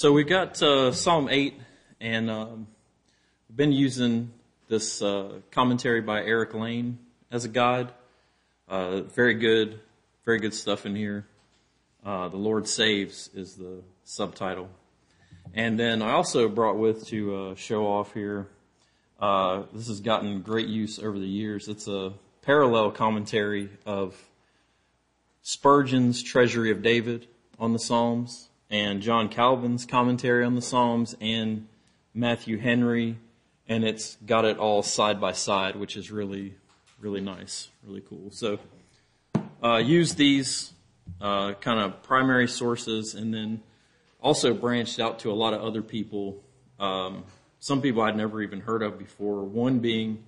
So we got uh, Psalm 8, and um, we've been using this uh, commentary by Eric Lane as a guide. Uh, very good, very good stuff in here. Uh, the Lord Saves is the subtitle. And then I also brought with to uh, show off here. Uh, this has gotten great use over the years. It's a parallel commentary of Spurgeon's Treasury of David on the Psalms and John Calvin's commentary on the Psalms and Matthew Henry, and it's got it all side by side, which is really, really nice, really cool. So uh, use these uh, kind of primary sources, and then also branched out to a lot of other people. Um, some people I'd never even heard of before. One being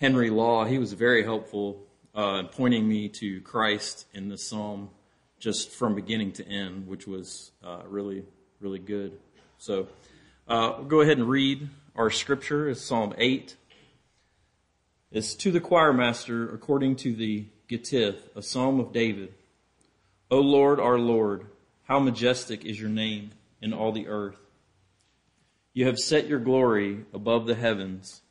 Henry Law. He was very helpful uh, pointing me to Christ in the psalm just from beginning to end, which was uh, really, really good. So uh, we'll go ahead and read our scripture. It's Psalm 8. It's to the choir master according to the Gittith, a psalm of David. O Lord, our Lord, how majestic is your name in all the earth. You have set your glory above the heavens.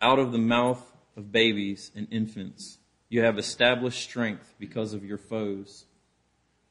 Out of the mouth of babies and infants, you have established strength because of your foes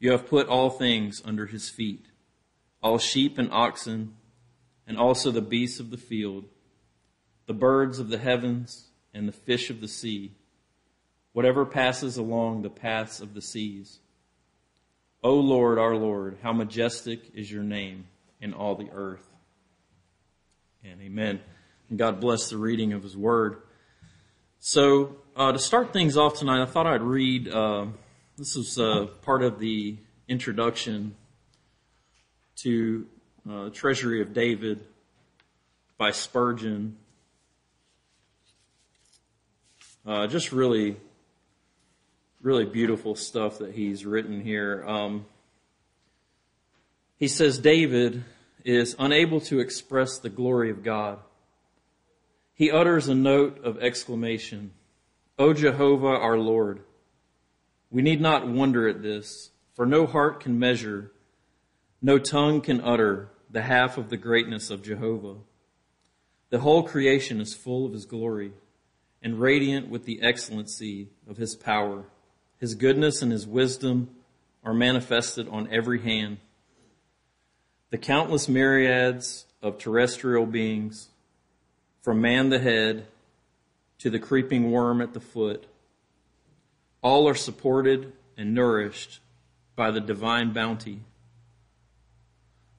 you have put all things under his feet, all sheep and oxen, and also the beasts of the field, the birds of the heavens, and the fish of the sea, whatever passes along the paths of the seas. O Lord, our Lord, how majestic is your name in all the earth. And amen. And God bless the reading of his word. So, uh, to start things off tonight, I thought I'd read. Uh, this is uh, part of the introduction to uh, Treasury of David by Spurgeon. Uh, just really, really beautiful stuff that he's written here. Um, he says David is unable to express the glory of God. He utters a note of exclamation, O Jehovah our Lord. We need not wonder at this, for no heart can measure, no tongue can utter the half of the greatness of Jehovah. The whole creation is full of his glory and radiant with the excellency of his power. His goodness and his wisdom are manifested on every hand. The countless myriads of terrestrial beings, from man the head to the creeping worm at the foot, all are supported and nourished by the divine bounty.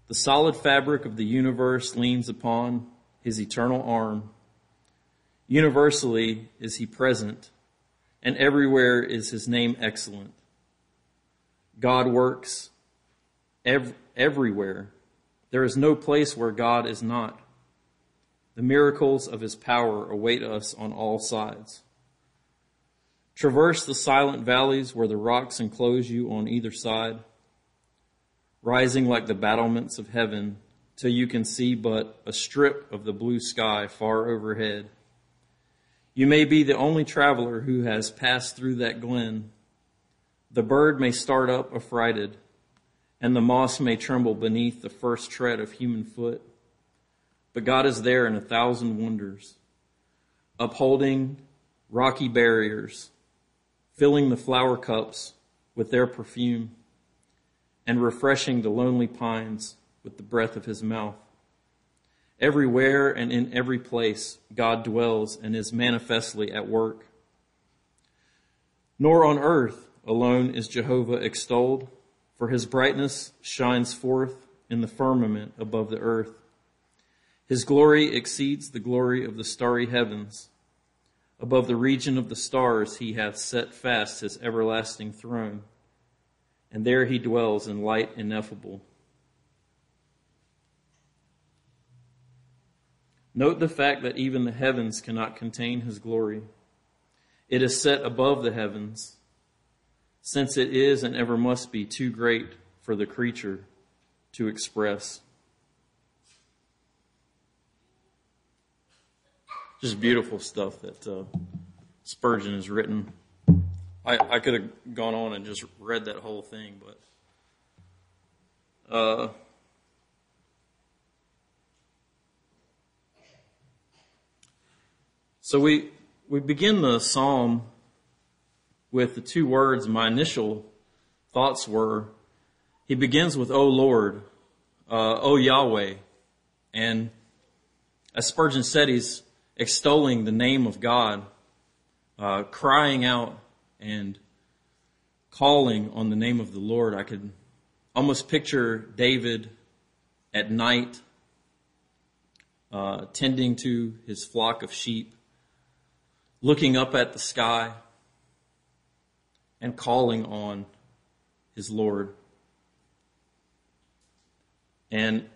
The solid fabric of the universe leans upon his eternal arm. Universally is he present, and everywhere is his name excellent. God works ev- everywhere. There is no place where God is not. The miracles of his power await us on all sides. Traverse the silent valleys where the rocks enclose you on either side, rising like the battlements of heaven till you can see but a strip of the blue sky far overhead. You may be the only traveler who has passed through that glen. The bird may start up affrighted, and the moss may tremble beneath the first tread of human foot. But God is there in a thousand wonders, upholding rocky barriers filling the flower cups with their perfume, and refreshing the lonely pines with the breath of his mouth. Everywhere and in every place, God dwells and is manifestly at work. Nor on earth alone is Jehovah extolled, for his brightness shines forth in the firmament above the earth. His glory exceeds the glory of the starry heavens. Above the region of the stars he hath set fast his everlasting throne, and there he dwells in light ineffable. Note the fact that even the heavens cannot contain his glory. It is set above the heavens, since it is and ever must be too great for the creature to express. Just beautiful stuff that uh, Spurgeon has written. I, I could have gone on and just read that whole thing, but uh, so we we begin the psalm with the two words. My initial thoughts were, he begins with "O Lord," uh, "O Yahweh," and as Spurgeon said, he's extolling the name of God, uh, crying out and calling on the name of the Lord. I could almost picture David at night uh, tending to his flock of sheep, looking up at the sky and calling on his Lord. And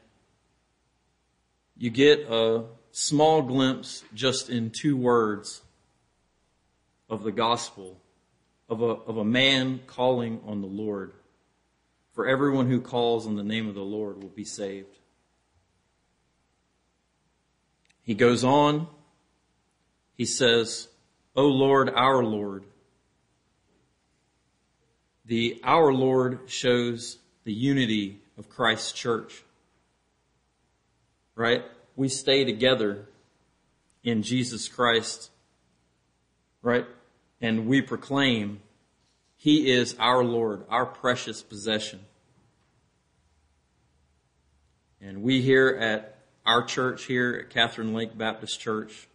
you get a small glimpse just in two words of the gospel of a, of a man calling on the Lord. For everyone who calls on the name of the Lord will be saved. He goes on. He says, O Lord, our Lord. The our Lord shows the unity of Christ's church. Right? We stay together in Jesus Christ. Right? and we proclaim He is our Lord, our precious possession. And we here at our church here at Catherine Lake Baptist Church,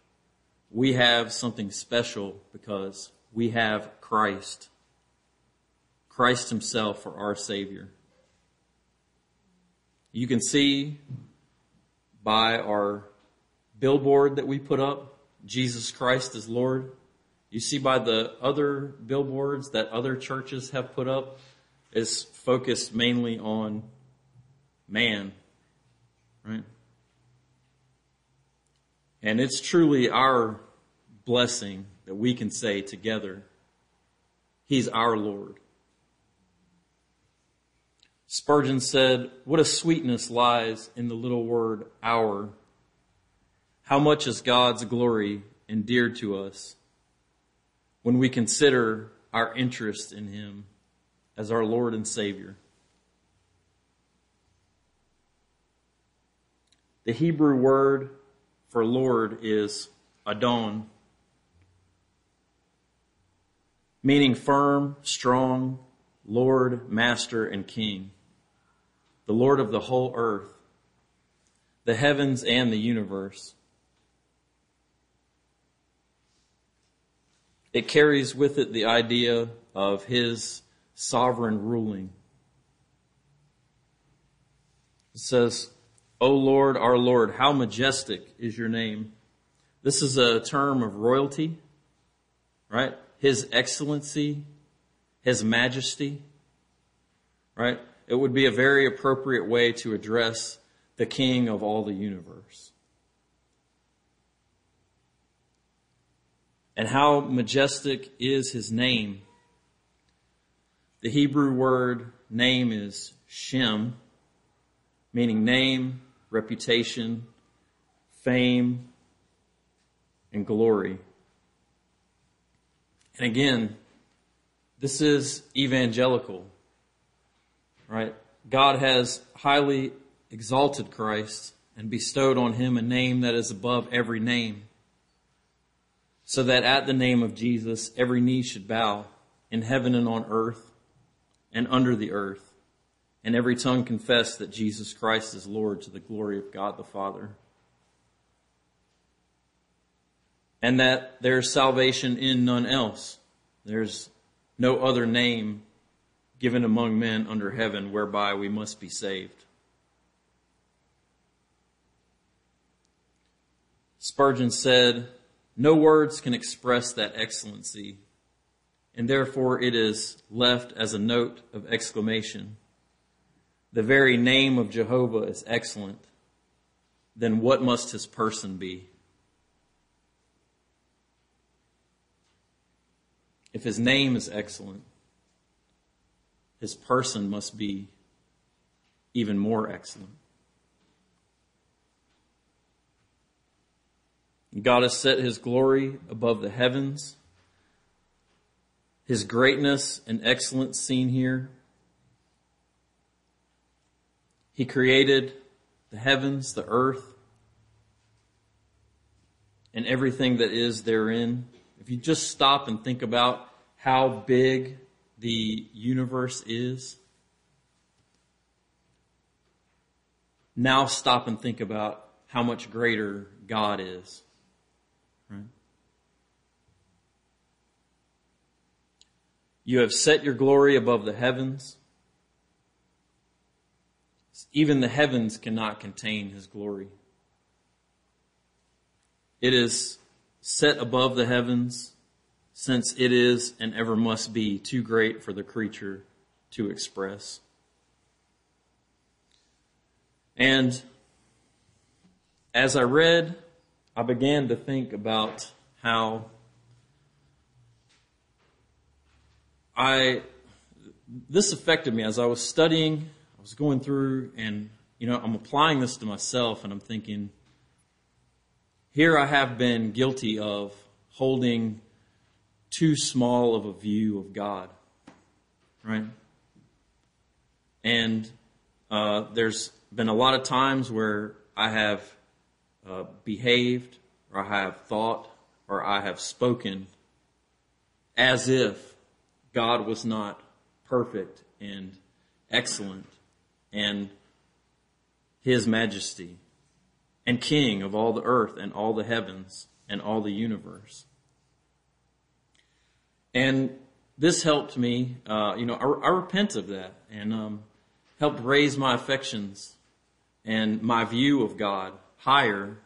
we have something special because we have Christ. Christ Himself for our Savior. You can see by our billboard that we put up, Jesus Christ is Lord. You see by the other billboards that other churches have put up is focused mainly on man, right? And it's truly our blessing that we can say together, He's our Lord. Spurgeon said, What a sweetness lies in the little word our. How much is God's glory endeared to us? when we consider our interest in Him as our Lord and Savior. The Hebrew word for Lord is Adon, meaning firm, strong, Lord, Master, and King, the Lord of the whole earth, the heavens and the universe. it carries with it the idea of his sovereign ruling. It says, O Lord, our Lord, how majestic is your name. This is a term of royalty, right? His excellency, his majesty, right? It would be a very appropriate way to address the king of all the universe. and how majestic is his name. The Hebrew word name is Shem, meaning name, reputation, fame, and glory. And again, this is evangelical, right? God has highly exalted Christ and bestowed on him a name that is above every name so that at the name of Jesus every knee should bow in heaven and on earth and under the earth, and every tongue confess that Jesus Christ is Lord to the glory of God the Father. And that there's salvation in none else. There's no other name given among men under heaven whereby we must be saved. Spurgeon said, no words can express that excellency, and therefore it is left as a note of exclamation. The very name of Jehovah is excellent. then what must his person be? If his name is excellent, his person must be even more excellent. God has set his glory above the heavens. His greatness and excellence seen here. He created the heavens, the earth, and everything that is therein. If you just stop and think about how big the universe is, now stop and think about how much greater God is. You have set your glory above the heavens. Even the heavens cannot contain his glory. It is set above the heavens since it is and ever must be too great for the creature to express. And as I read, I began to think about how I, this affected me as I was studying, I was going through and, you know, I'm applying this to myself and I'm thinking, here I have been guilty of holding too small of a view of God, right? And uh, there's been a lot of times where I have uh, behaved, or I have thought, or I have spoken as if God was not perfect and excellent and His majesty and king of all the earth and all the heavens and all the universe. And this helped me, uh, you know, I, I, repent of that and um, helped raise my affections and my view of God higher.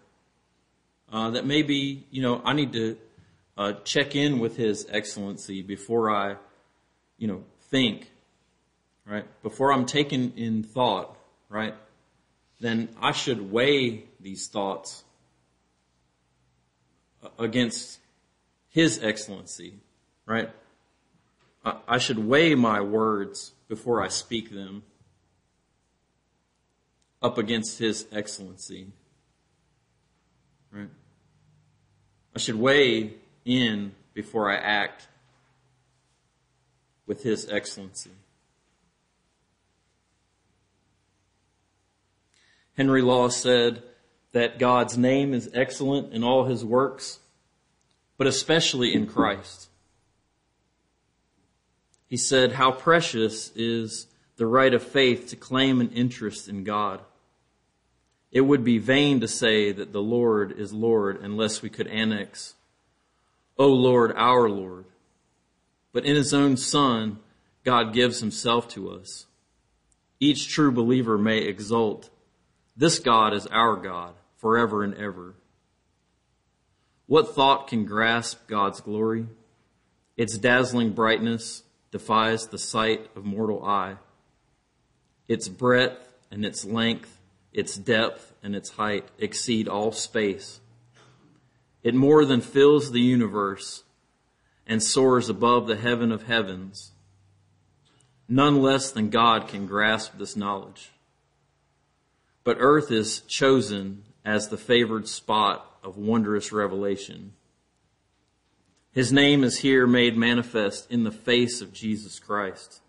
Uh, that maybe, you know, I need to uh, check in with His excellency before I, you know, think, right? Before I'm taken in thought, right? Then I should weigh these thoughts against His excellency, right? I should weigh my words before I speak them up against His excellency, right? I should weigh in before I act with His excellency. Henry Law said, that God's name is excellent in all his works, but especially in Christ. He said, How precious is the right of faith to claim an interest in God. It would be vain to say that the Lord is Lord unless we could annex, O Lord, our Lord. But in his own Son, God gives himself to us. Each true believer may exult. This God is our God forever and ever. What thought can grasp God's glory? Its dazzling brightness defies the sight of mortal eye. Its breadth and its length, its depth and its height exceed all space. It more than fills the universe and soars above the heaven of heavens. None less than God can grasp this knowledge. But earth is chosen as the favored spot of wondrous revelation. His name is here made manifest in the face of Jesus Christ.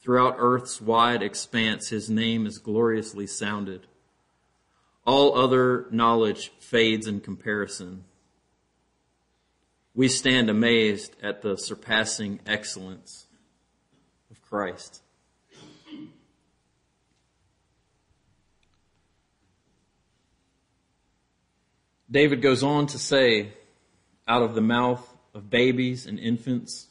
Throughout earth's wide expanse, his name is gloriously sounded. All other knowledge fades in comparison. We stand amazed at the surpassing excellence of Christ. David goes on to say, out of the mouth of babies and infants,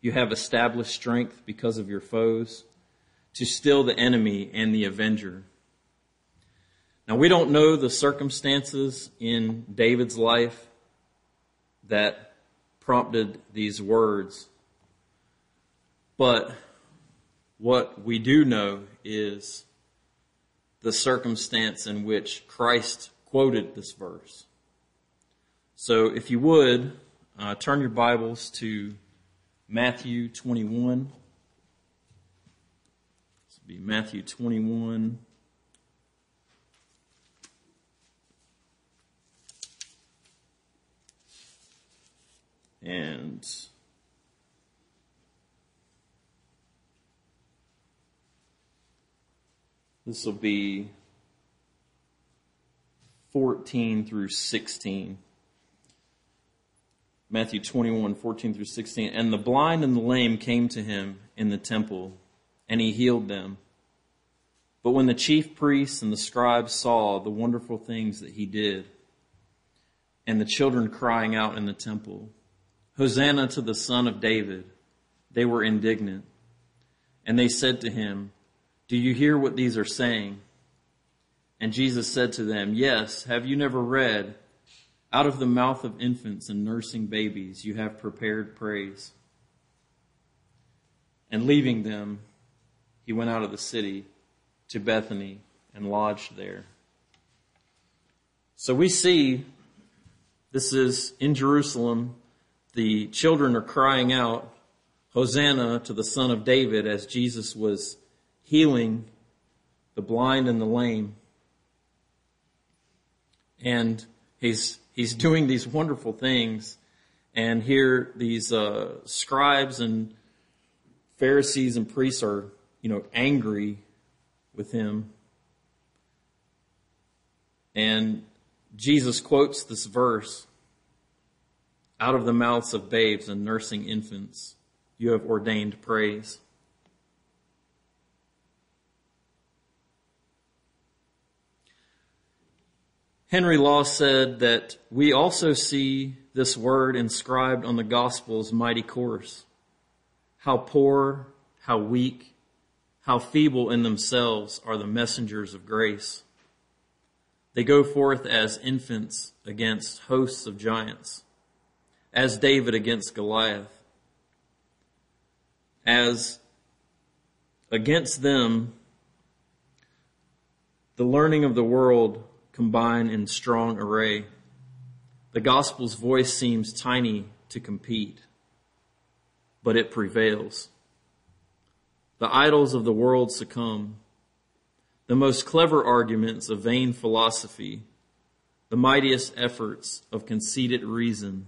you have established strength because of your foes to still the enemy and the avenger. Now we don't know the circumstances in David's life that prompted these words, but what we do know is the circumstance in which Christ quoted this verse. So if you would, uh, turn your Bibles to Matthew 21. This will be Matthew 21. And this will be 14 through 16. Matthew 21, 14 through 16. And the blind and the lame came to him in the temple, and he healed them. But when the chief priests and the scribes saw the wonderful things that he did, and the children crying out in the temple, Hosanna to the Son of David, they were indignant. And they said to him, Do you hear what these are saying? And Jesus said to them, Yes, have you never read? Out of the mouth of infants and nursing babies you have prepared praise. And leaving them, he went out of the city to Bethany and lodged there. So we see this is in Jerusalem. The children are crying out, Hosanna to the Son of David, as Jesus was healing the blind and the lame. And he's he's doing these wonderful things, and here these uh, scribes and Pharisees and priests are, you know, angry with him. And Jesus quotes this verse out of the mouths of babes and nursing infants, you have ordained praise. Henry Law said that we also see this word inscribed on the gospel's mighty course. How poor, how weak, how feeble in themselves are the messengers of grace. They go forth as infants against hosts of giants, as David against Goliath, as against them the learning of the world combine in strong array. The gospel's voice seems tiny to compete, but it prevails. The idols of the world succumb. The most clever arguments of vain philosophy, the mightiest efforts of conceited reason,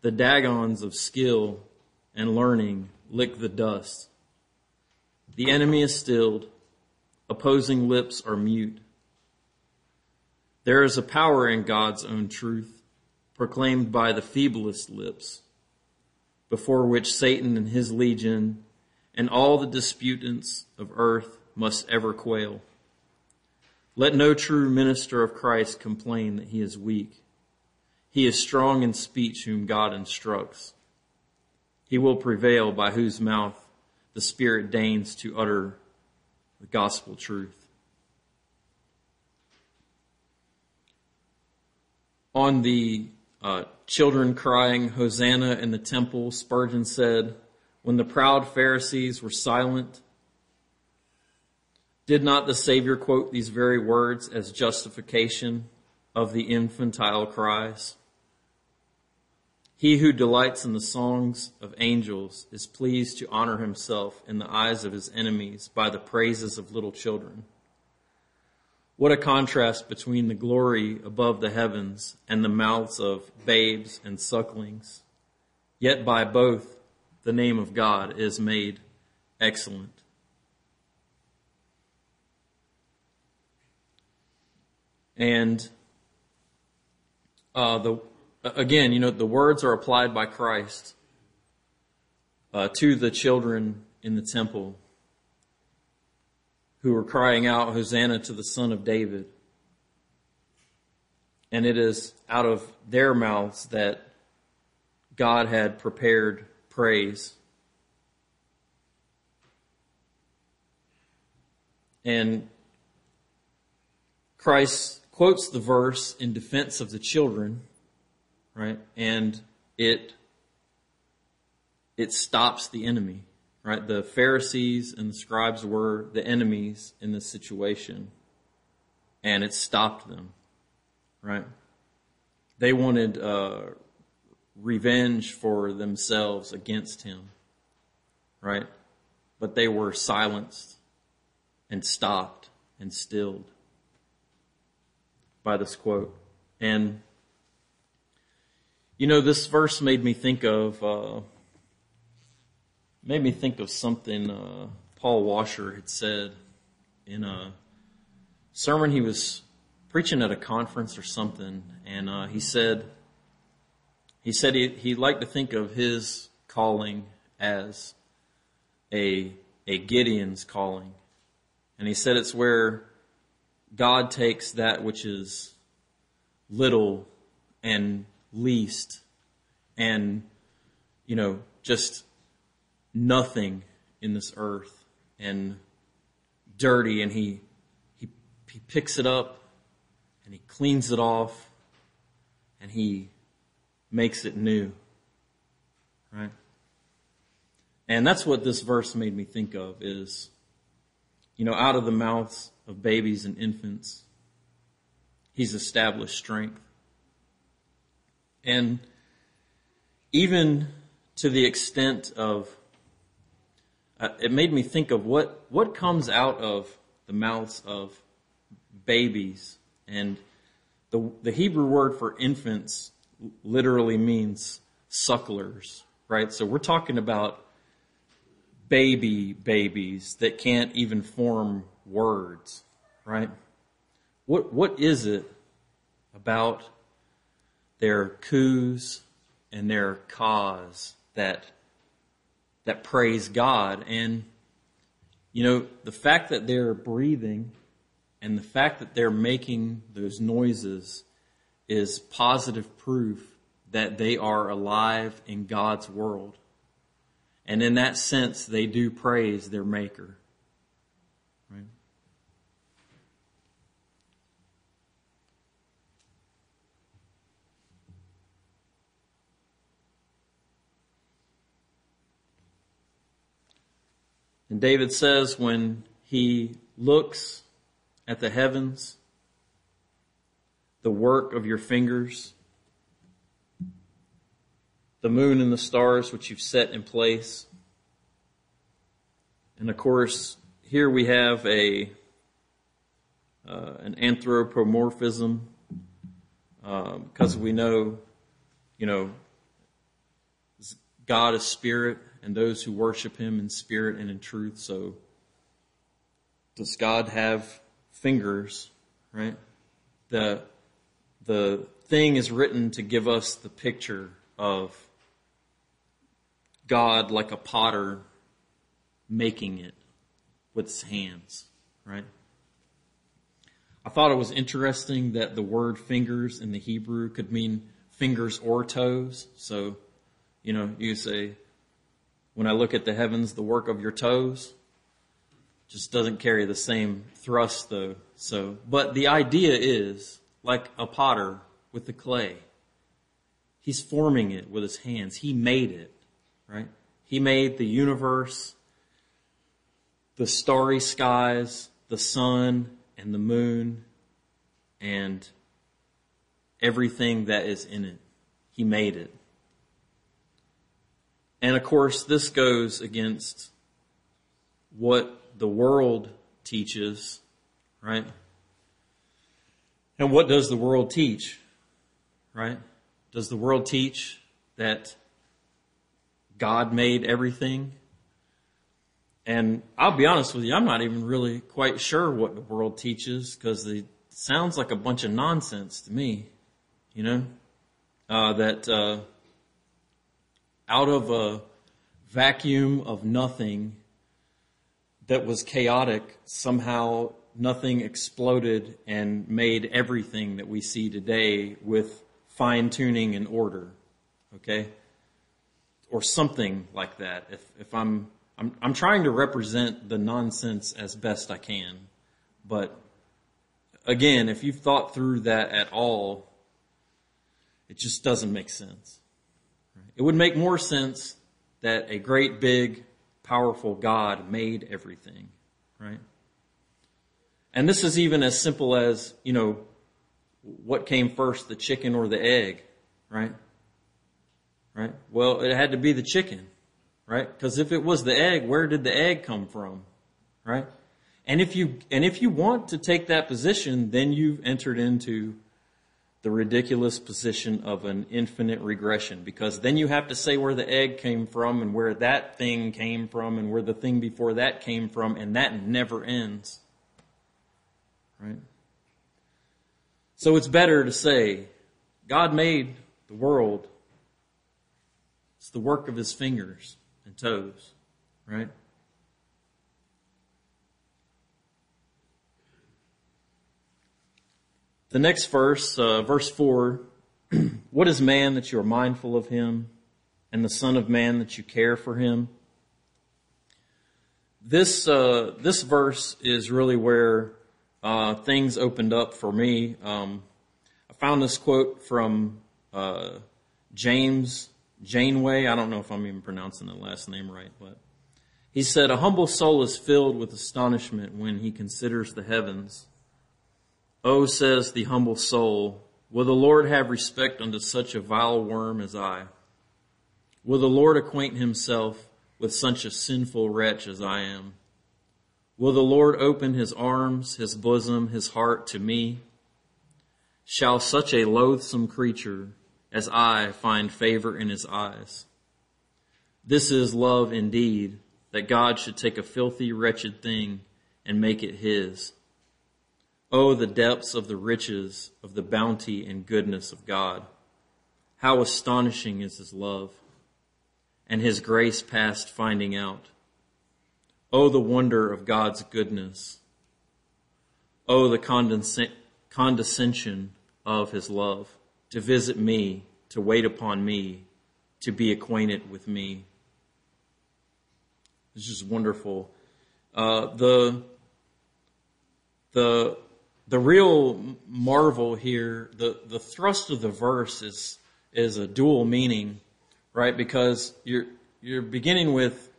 the dagons of skill and learning lick the dust. The enemy is stilled, opposing lips are mute. There is a power in God's own truth, proclaimed by the feeblest lips, before which Satan and his legion and all the disputants of earth must ever quail. Let no true minister of Christ complain that he is weak. He is strong in speech whom God instructs. He will prevail by whose mouth the Spirit deigns to utter the gospel truth. On the uh, children crying Hosanna in the temple, Spurgeon said, When the proud Pharisees were silent, did not the Savior quote these very words as justification of the infantile cries? He who delights in the songs of angels is pleased to honor himself in the eyes of his enemies by the praises of little children. What a contrast between the glory above the heavens and the mouths of babes and sucklings. Yet by both the name of God is made excellent. And uh, the again, you know, the words are applied by Christ uh, to the children in the temple who are crying out, Hosanna to the Son of David. And it is out of their mouths that God had prepared praise. And Christ quotes the verse in defense of the children, right? And it it stops the enemy right? The Pharisees and the scribes were the enemies in this situation. and it stopped them, right? They wanted uh, revenge for themselves against him, right? But they were silenced and stopped and stilled by this quote. And, you know, this verse made me think of, uh, made me think of something uh, Paul Washer had said in a sermon. He was preaching at a conference or something, and uh, he said he said he he liked to think of his calling as a a Gideon's calling, and he said it's where God takes that which is little and least, and you know just nothing in this earth and dirty and he he he picks it up and he cleans it off and he makes it new right? And that's what this verse made me think of is you know out of the mouths of babies and infants he's established strength. And even to the extent of uh, it made me think of what what comes out of the mouths of babies. And the the Hebrew word for infants literally means sucklers right? So we're talking about baby babies that can't even form words right? What what is it about their coos and their caws that that praise God. And, you know, the fact that they're breathing and the fact that they're making those noises is positive proof that they are alive in God's world. And in that sense, they do praise their Maker. And David says when he looks at the heavens, the work of your fingers, the moon and the stars which you've set in place. And of course, here we have a uh, an anthropomorphism because um, we know, you know, God is spirit, and those who worship him in spirit and in truth. So, does God have fingers, right? The, the thing is written to give us the picture of God like a potter making it with his hands, right? I thought it was interesting that the word fingers in the Hebrew could mean fingers or toes. So, you know, you say, when I look at the heavens, the work of your toes just doesn't carry the same thrust though. So, but the idea is like a potter with the clay. He's forming it with his hands. He made it, right? He made the universe, the starry skies, the sun and the moon, and everything that is in it. He made it. And of course, this goes against what the world teaches, right? And what does the world teach, right? Does the world teach that God made everything? And I'll be honest with you, I'm not even really quite sure what the world teaches because it sounds like a bunch of nonsense to me, you know? Uh, that, uh, out of a vacuum of nothing that was chaotic, somehow nothing exploded and made everything that we see today with fine tuning and order. Okay? Or something like that. If, if I'm, I'm, I'm trying to represent the nonsense as best I can. But again, if you've thought through that at all, it just doesn't make sense. It would make more sense that a great, big, powerful God made everything, right? And this is even as simple as, you know, what came first, the chicken or the egg, right? Right? Well, it had to be the chicken, right? Because if it was the egg, where did the egg come from? Right? And if you, and if you want to take that position, then you've entered into the ridiculous position of an infinite regression because then you have to say where the egg came from and where that thing came from and where the thing before that came from and that never ends. Right? So it's better to say, God made the world. It's the work of his fingers and toes, right? The next verse, uh, verse 4 What is man that you are mindful of him, and the Son of Man that you care for him? This, uh, this verse is really where uh, things opened up for me. Um, I found this quote from uh, James Janeway. I don't know if I'm even pronouncing the last name right, but he said, A humble soul is filled with astonishment when he considers the heavens Oh, says the humble soul, will the Lord have respect unto such a vile worm as I? Will the Lord acquaint himself with such a sinful wretch as I am? Will the Lord open his arms, his bosom, his heart to me? Shall such a loathsome creature as I find favor in his eyes? This is love indeed, that God should take a filthy, wretched thing and make it his Oh, the depths of the riches of the bounty and goodness of God. How astonishing is his love and his grace past finding out. Oh, the wonder of God's goodness. Oh, the condescension of his love to visit me, to wait upon me, to be acquainted with me. It's just wonderful. Uh, the the the real marvel here, the, the thrust of the verse is, is a dual meaning, right? Because you're, you're beginning with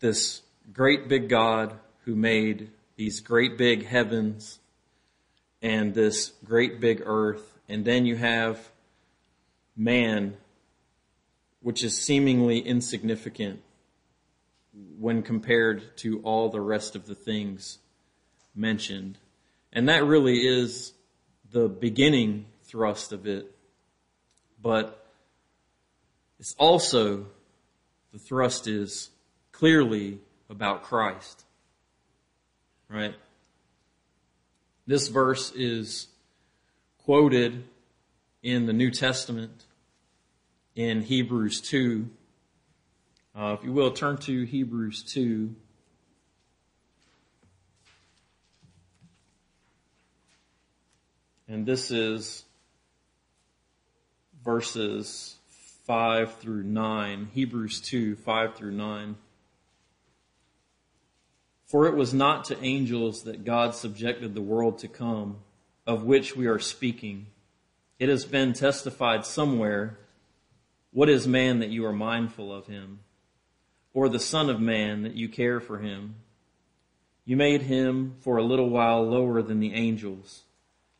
this great big God who made these great big heavens and this great big earth. And then you have man, which is seemingly insignificant when compared to all the rest of the things mentioned. And that really is the beginning thrust of it. But it's also, the thrust is clearly about Christ. Right? This verse is quoted in the New Testament in Hebrews 2. Uh, if you will, turn to Hebrews 2. And this is verses 5 through 9, Hebrews 2, 5 through 9. For it was not to angels that God subjected the world to come, of which we are speaking. It has been testified somewhere, What is man that you are mindful of him? Or the Son of Man that you care for him? You made him for a little while lower than the angels.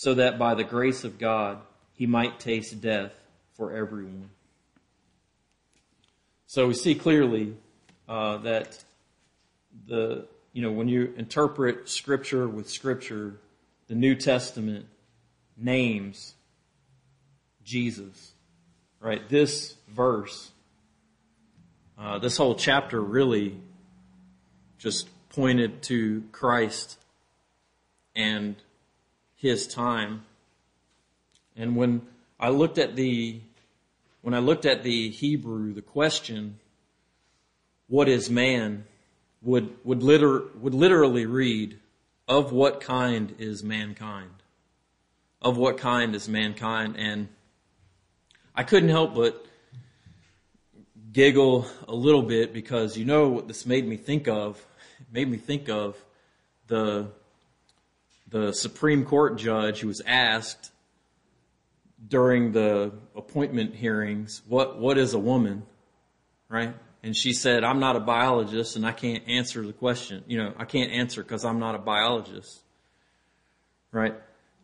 so that by the grace of God he might taste death for everyone. So we see clearly uh, that the you know when you interpret Scripture with Scripture, the New Testament names Jesus. Right, this verse, uh, this whole chapter really just pointed to Christ and his time. And when I looked at the when I looked at the Hebrew, the question, what is man, would would liter, would literally read, of what kind is mankind? Of what kind is mankind? And I couldn't help but giggle a little bit because you know what this made me think of? It made me think of the the Supreme Court judge was asked during the appointment hearings, what what is a woman? Right? And she said, I'm not a biologist and I can't answer the question. You know, I can't answer because I'm not a biologist. Right?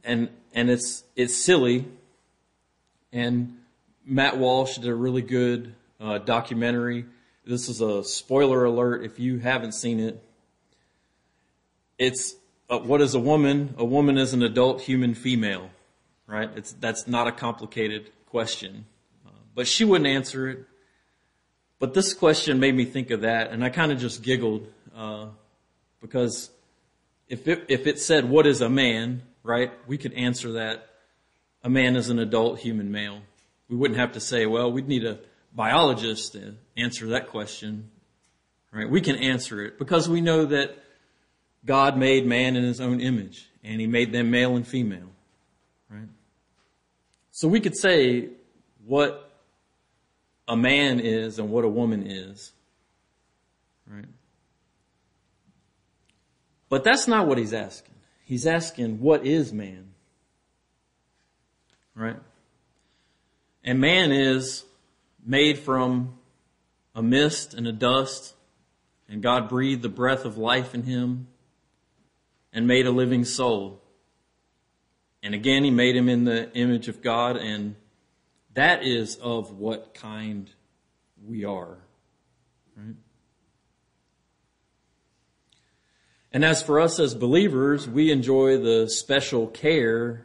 And and it's it's silly. And Matt Walsh did a really good uh, documentary. This is a spoiler alert if you haven't seen it. It's uh, what is a woman? A woman is an adult human female, right? It's that's not a complicated question, but she wouldn't answer it. But this question made me think of that, and I kind of just giggled uh, because if it, if it said what is a man, right? We could answer that. A man is an adult human male. We wouldn't have to say, well, we'd need a biologist to answer that question, right? We can answer it because we know that God made man in his own image and he made them male and female, right? So we could say what a man is and what a woman is, right? But that's not what he's asking. He's asking, what is man? Right? And man is made from a mist and a dust, and God breathed the breath of life in him and made a living soul. And again, he made him in the image of God, and that is of what kind we are. Right? And as for us as believers, we enjoy the special care,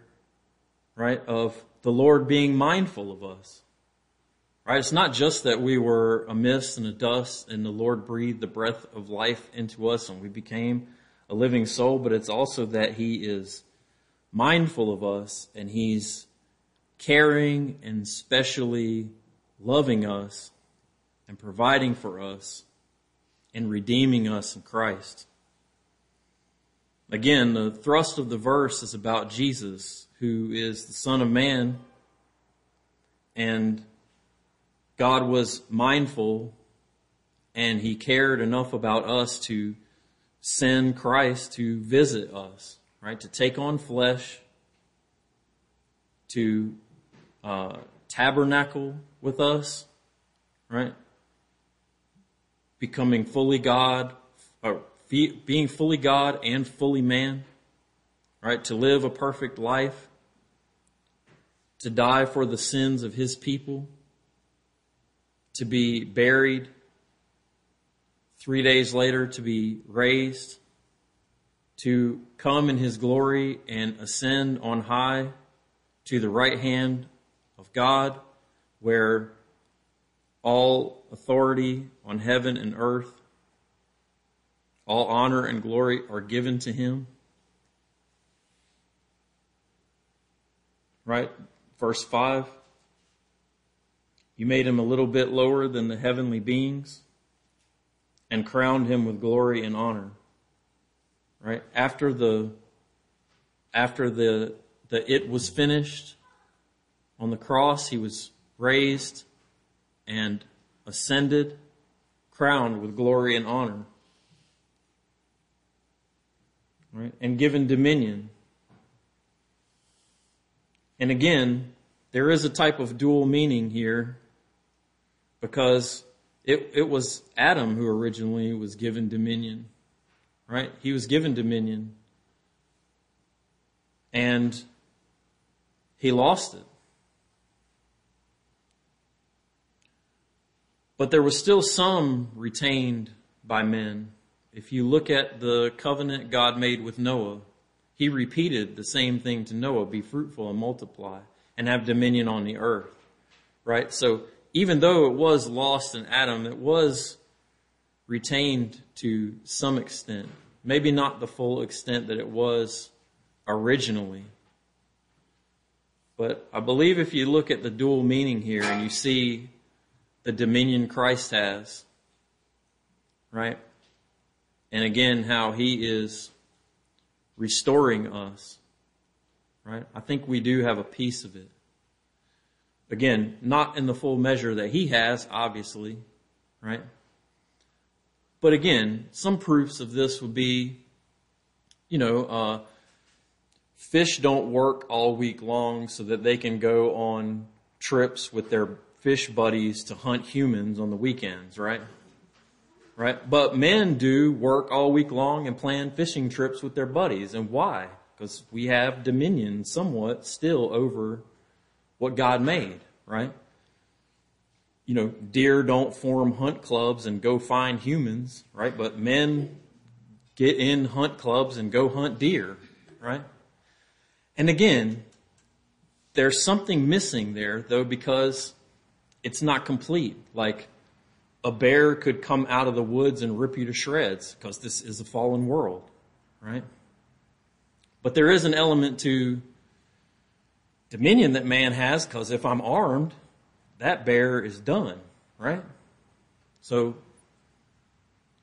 right, of the Lord being mindful of us. Right? It's not just that we were a mist and a dust and the Lord breathed the breath of life into us and we became a living soul, but it's also that He is mindful of us and He's caring and specially loving us and providing for us and redeeming us in Christ. Again, the thrust of the verse is about Jesus, who is the Son of Man, and God was mindful and He cared enough about us to send Christ to visit us, right? To take on flesh, to uh, tabernacle with us, right? Becoming fully God, or being fully God and fully man, right? To live a perfect life, to die for the sins of His people, to be buried three days later to be raised, to come in his glory and ascend on high to the right hand of God, where all authority on heaven and earth, all honor and glory are given to him. Right? Verse 5. You made him a little bit lower than the heavenly beings and crowned him with glory and honor. Right? After the after the the it was finished on the cross, he was raised and ascended, crowned with glory and honor. Right? And given dominion. And again, there is a type of dual meaning here because it, it was Adam who originally was given dominion, right? He was given dominion. And he lost it. But there was still some retained by men. If you look at the covenant God made with Noah, he repeated the same thing to Noah be fruitful and multiply and have dominion on the earth. Right? So even though it was lost in Adam, it was retained to some extent. Maybe not the full extent that it was originally. But I believe if you look at the dual meaning here and you see the dominion Christ has, right? And again, how he is restoring us. Right? I think we do have a piece of it. Again, not in the full measure that he has, obviously, right? But again, some proofs of this would be, you know, uh, fish don't work all week long so that they can go on trips with their fish buddies to hunt humans on the weekends, right? Right? But men do work all week long and plan fishing trips with their buddies. And why? Because we have dominion somewhat still over what God made, right? You know, deer don't form hunt clubs and go find humans, right? But men get in hunt clubs and go hunt deer, right? And again, there's something missing there though because it's not complete. Like a bear could come out of the woods and rip you to shreds because this is a fallen world, right? But there is an element to dominion that man has because if I'm armed, that bear is done, right? So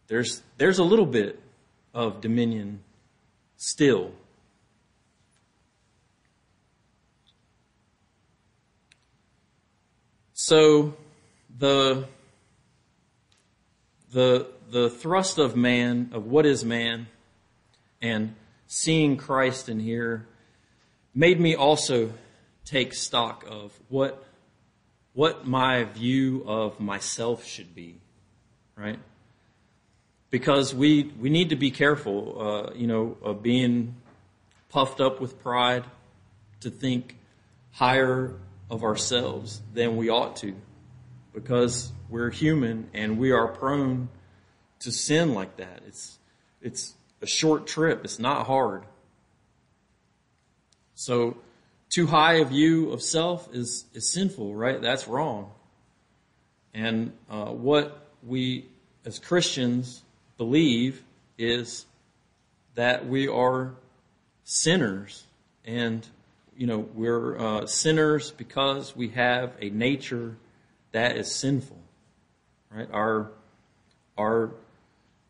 there's there's a little bit of dominion still. So the the the thrust of man of what is man and seeing Christ in here made me also take stock of what what my view of myself should be, right? Because we we need to be careful, uh, you know, of being puffed up with pride to think higher of ourselves than we ought to, because we're human and we are prone to sin like that. It's it's a short trip. It's not hard. So too high a view of self is, is sinful, right? That's wrong. And uh, what we as Christians believe is that we are sinners. And, you know, we're uh, sinners because we have a nature that is sinful, right? Our, our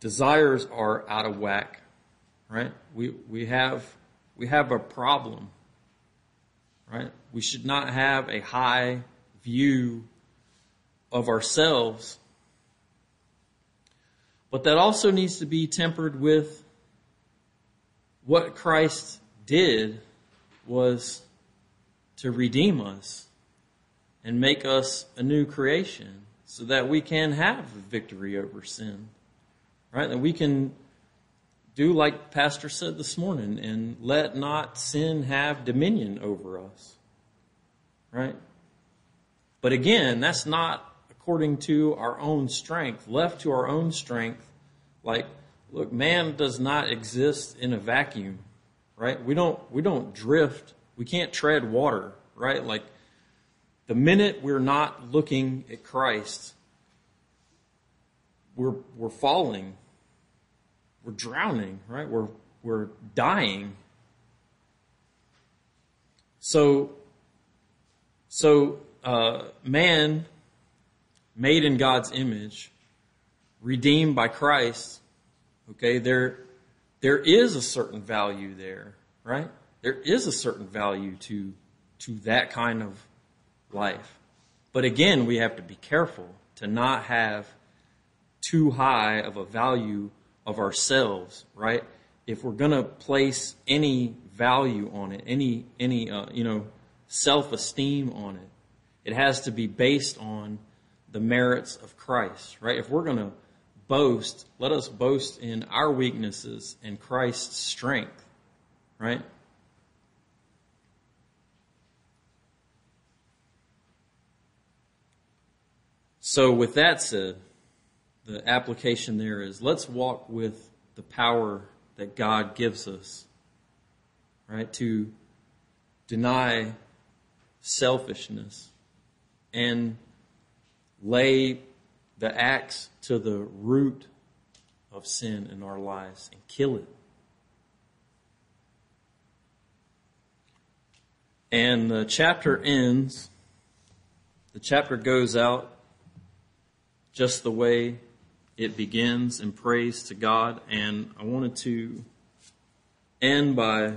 desires are out of whack, right? We, we have, we have a problem right? We should not have a high view of ourselves. But that also needs to be tempered with what Christ did was to redeem us and make us a new creation so that we can have victory over sin. Right? That we can do like Pastor said this morning and let not sin have dominion over us. Right? But again, that's not according to our own strength. Left to our own strength, like, look, man does not exist in a vacuum. Right? We don't, we don't drift. We can't tread water. Right? Like, the minute we're not looking at Christ, we're, we're falling we're drowning, right? We're, we're dying. So, so, uh, man made in God's image, redeemed by Christ, okay, there, there is a certain value there, right? There is a certain value to, to that kind of life. But again, we have to be careful to not have too high of a value of ourselves, right? If we're going to place any value on it, any any uh, you know self-esteem on it, it has to be based on the merits of Christ, right? If we're going to boast, let us boast in our weaknesses and Christ's strength, right? So, with that said, the application there is let's walk with the power that God gives us, right? To deny selfishness and lay the axe to the root of sin in our lives and kill it. And the chapter ends, the chapter goes out just the way it begins in praise to God, and I wanted to end by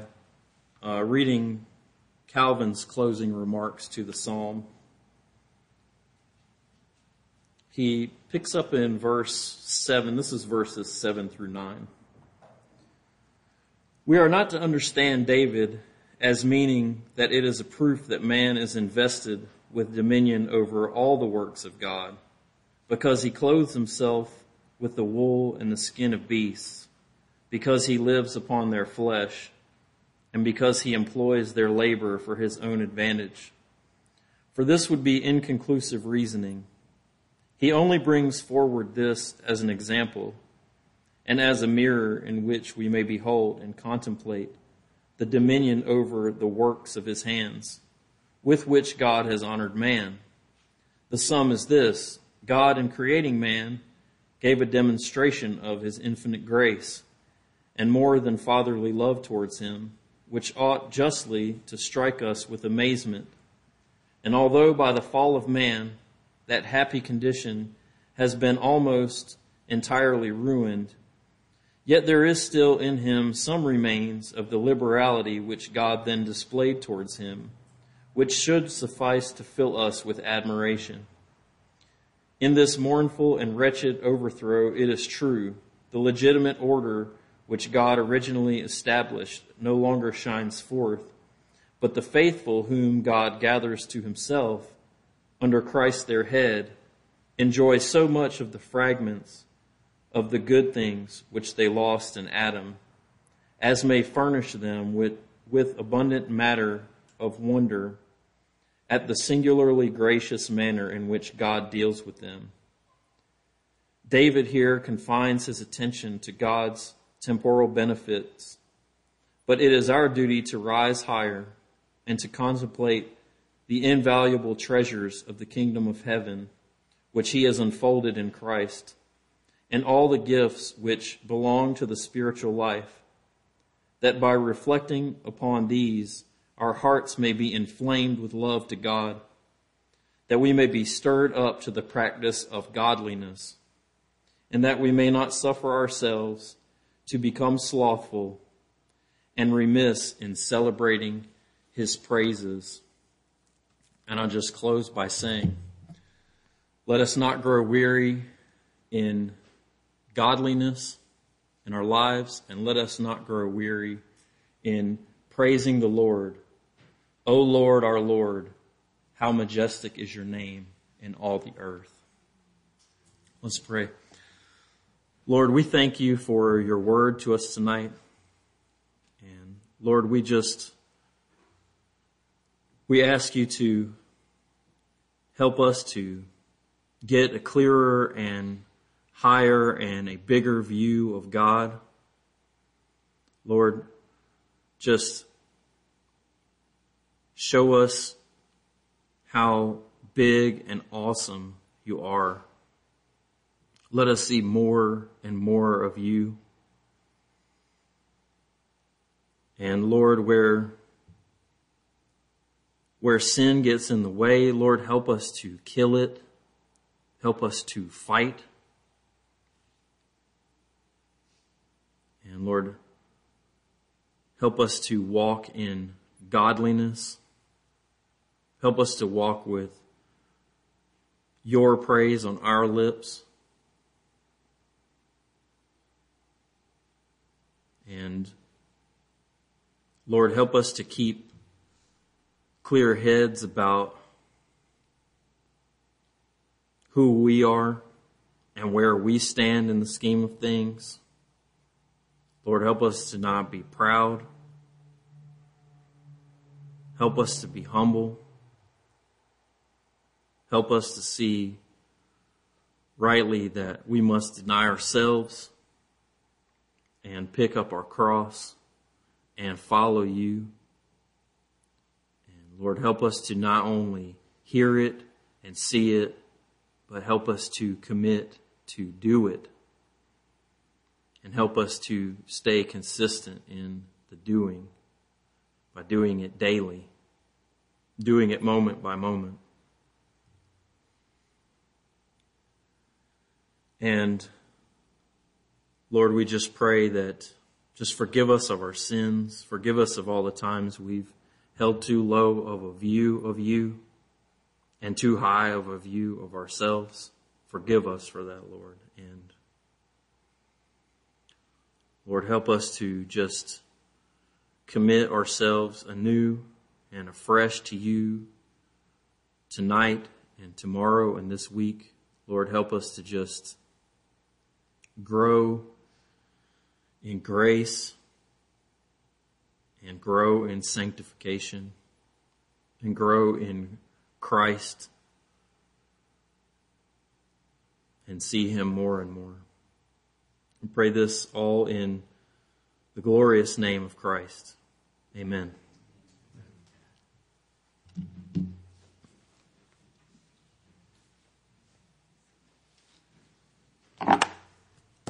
uh, reading Calvin's closing remarks to the psalm. He picks up in verse 7. This is verses 7 through 9. We are not to understand David as meaning that it is a proof that man is invested with dominion over all the works of God, because he clothes himself with the wool and the skin of beasts, because he lives upon their flesh, and because he employs their labor for his own advantage. For this would be inconclusive reasoning. He only brings forward this as an example and as a mirror in which we may behold and contemplate the dominion over the works of his hands, with which God has honored man. The sum is this God, in creating man, gave a demonstration of his infinite grace and more than fatherly love towards him, which ought justly to strike us with amazement. And although by the fall of man, that happy condition has been almost entirely ruined, Yet there is still in him some remains of the liberality which God then displayed towards him, which should suffice to fill us with admiration. In this mournful and wretched overthrow, it is true, the legitimate order which God originally established no longer shines forth, but the faithful whom God gathers to himself under Christ their head enjoy so much of the fragments of the good things which they lost in Adam, as may furnish them with, with abundant matter of wonder at the singularly gracious manner in which God deals with them. David here confines his attention to God's temporal benefits, but it is our duty to rise higher and to contemplate the invaluable treasures of the kingdom of heaven, which he has unfolded in Christ and all the gifts which belong to the spiritual life, that by reflecting upon these, our hearts may be inflamed with love to God, that we may be stirred up to the practice of godliness, and that we may not suffer ourselves to become slothful and remiss in celebrating his praises. And I'll just close by saying, let us not grow weary in godliness in our lives, and let us not grow weary in praising the Lord. O Lord, our Lord, how majestic is your name in all the earth. Let's pray. Lord, we thank you for your word to us tonight. And Lord, we just, we ask you to help us to get a clearer and higher and a bigger view of God. Lord, just show us how big and awesome you are. Let us see more and more of you. And Lord, where, where sin gets in the way, Lord, help us to kill it. Help us to fight And Lord, help us to walk in godliness. Help us to walk with your praise on our lips. And Lord, help us to keep clear heads about who we are and where we stand in the scheme of things. Lord, help us to not be proud. Help us to be humble. Help us to see rightly that we must deny ourselves and pick up our cross and follow you. And Lord, help us to not only hear it and see it, but help us to commit to do it and help us to stay consistent in the doing by doing it daily, doing it moment by moment. And Lord, we just pray that Just forgive us of our sins. Forgive us of all the times we've held too low of a view of you and too high of a view of ourselves. Forgive us for that, Lord. And Lord, help us to just commit ourselves anew and afresh to you tonight and tomorrow and this week. Lord, help us to just grow in grace and grow in sanctification and grow in Christ and see Him more and more. We pray this all in the glorious name of Christ. Amen.